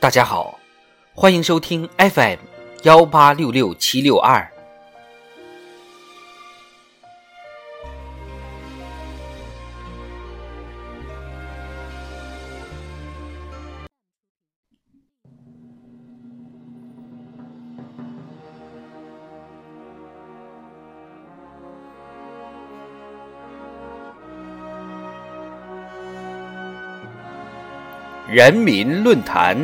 大家好，欢迎收听 FM 幺八六六七六二。人民论坛，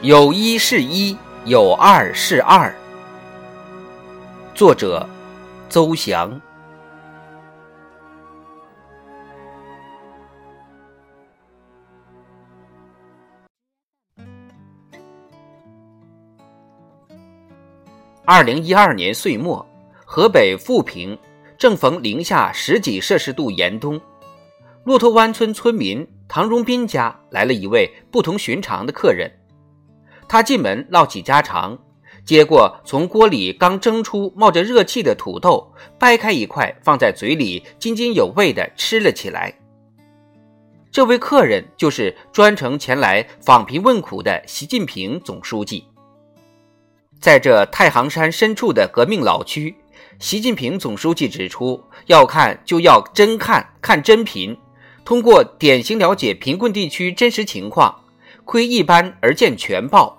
有一是一，有二是二。作者：邹翔。二零一二年岁末，河北富平。正逢零下十几摄氏度严冬，骆驼湾村村民唐荣斌家来了一位不同寻常的客人。他进门唠起家常，接过从锅里刚蒸出冒着热气的土豆，掰开一块放在嘴里，津津有味地吃了起来。这位客人就是专程前来访贫问苦的习近平总书记。在这太行山深处的革命老区。习近平总书记指出，要看就要真看，看真贫，通过典型了解贫困地区真实情况，窥一斑而见全豹。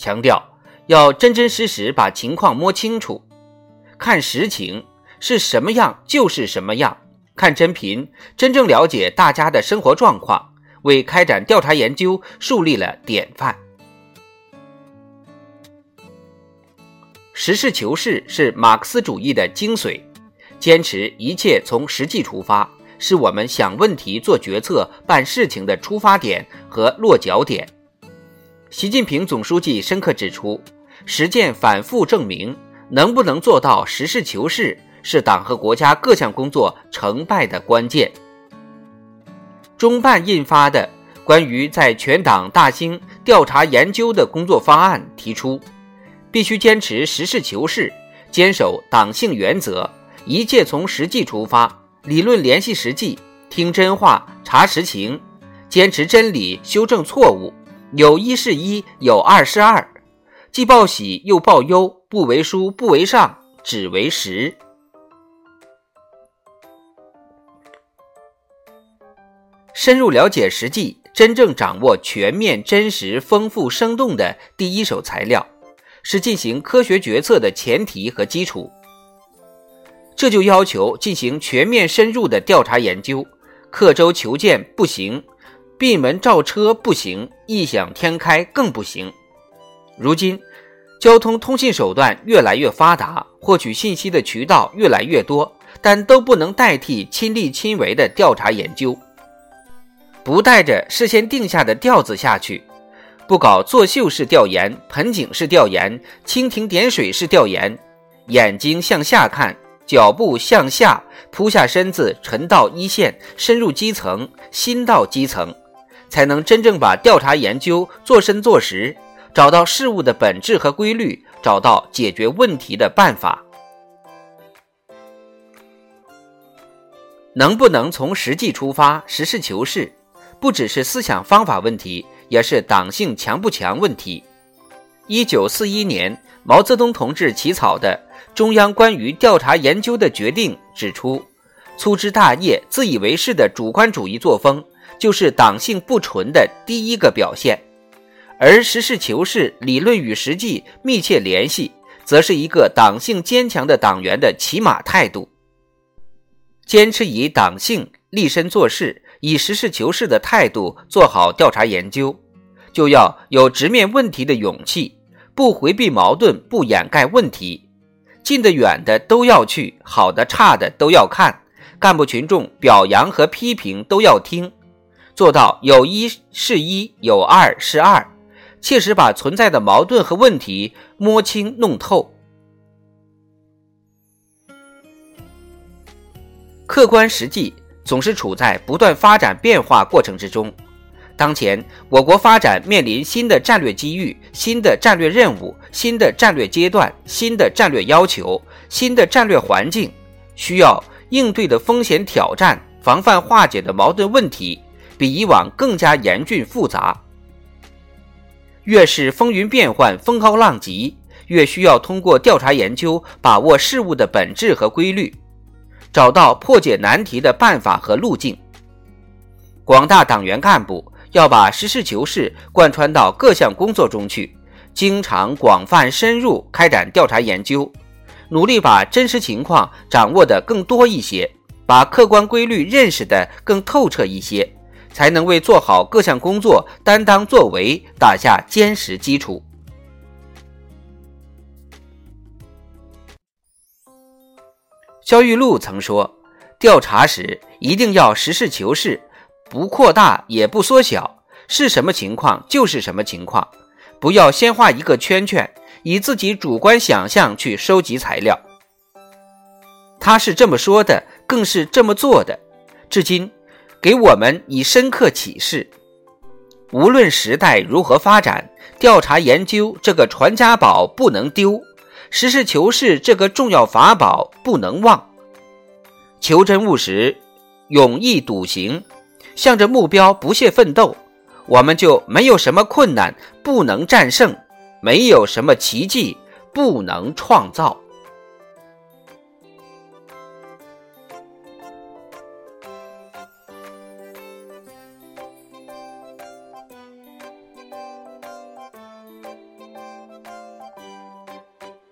强调要真真实实把情况摸清楚，看实情是什么样就是什么样，看真贫，真正了解大家的生活状况，为开展调查研究树立了典范。实事求是是马克思主义的精髓，坚持一切从实际出发，是我们想问题、做决策、办事情的出发点和落脚点。习近平总书记深刻指出，实践反复证明，能不能做到实事求是，是党和国家各项工作成败的关键。中办印发的关于在全党大兴调查研究的工作方案提出。必须坚持实事求是，坚守党性原则，一切从实际出发，理论联系实际，听真话，查实情，坚持真理，修正错误，有一是一，有二是二，既报喜又报忧，不为书，不为上，只为实。深入了解实际，真正掌握全面、真实、丰富、生动的第一手材料。是进行科学决策的前提和基础，这就要求进行全面深入的调查研究。刻舟求剑不行，闭门造车不行，异想天开更不行。如今，交通通信手段越来越发达，获取信息的渠道越来越多，但都不能代替亲力亲为的调查研究。不带着事先定下的调子下去。不搞作秀式调研、盆景式调研、蜻蜓点水式调研，眼睛向下看，脚步向下，扑下身子，沉到一线，深入基层，心到基层，才能真正把调查研究做深做实，找到事物的本质和规律，找到解决问题的办法。能不能从实际出发，实事求是，不只是思想方法问题。也是党性强不强问题。一九四一年，毛泽东同志起草的《中央关于调查研究的决定》指出，粗枝大叶、自以为是的主观主义作风，就是党性不纯的第一个表现；而实事求是、理论与实际密切联系，则是一个党性坚强的党员的起码态度。坚持以党性立身做事。以实事求是的态度做好调查研究，就要有直面问题的勇气，不回避矛盾，不掩盖问题，近的远的都要去，好的差的都要看，干部群众表扬和批评都要听，做到有一是一，有二是二，切实把存在的矛盾和问题摸清弄透，客观实际。总是处在不断发展变化过程之中。当前，我国发展面临新的战略机遇、新的战略任务、新的战略阶段、新的战略要求、新的战略环境，需要应对的风险挑战、防范化解的矛盾问题，比以往更加严峻复杂。越是风云变幻、风高浪急，越需要通过调查研究，把握事物的本质和规律，找到破解难题的办法和路径。广大党员干部要把实事求是贯穿到各项工作中去，经常、广泛、深入开展调查研究，努力把真实情况掌握的更多一些。把客观规律认识的更透彻一些，才能为做好各项工作担当作为打下坚实基础。肖玉禄曾说：“调查时一定要实事求是，不扩大也不缩小，是什么情况就是什么情况，不要先画一个圈圈，以自己主观想象去收集材料。”他是这么说的。更是这么做的，至今给我们以深刻启示。无论时代如何发展，调查研究这个传家宝不能丢，实事求是这个重要法宝不能忘。求真务实，勇毅笃行，向着目标不懈奋斗，我们就没有什么困难不能战胜，没有什么奇迹不能创造。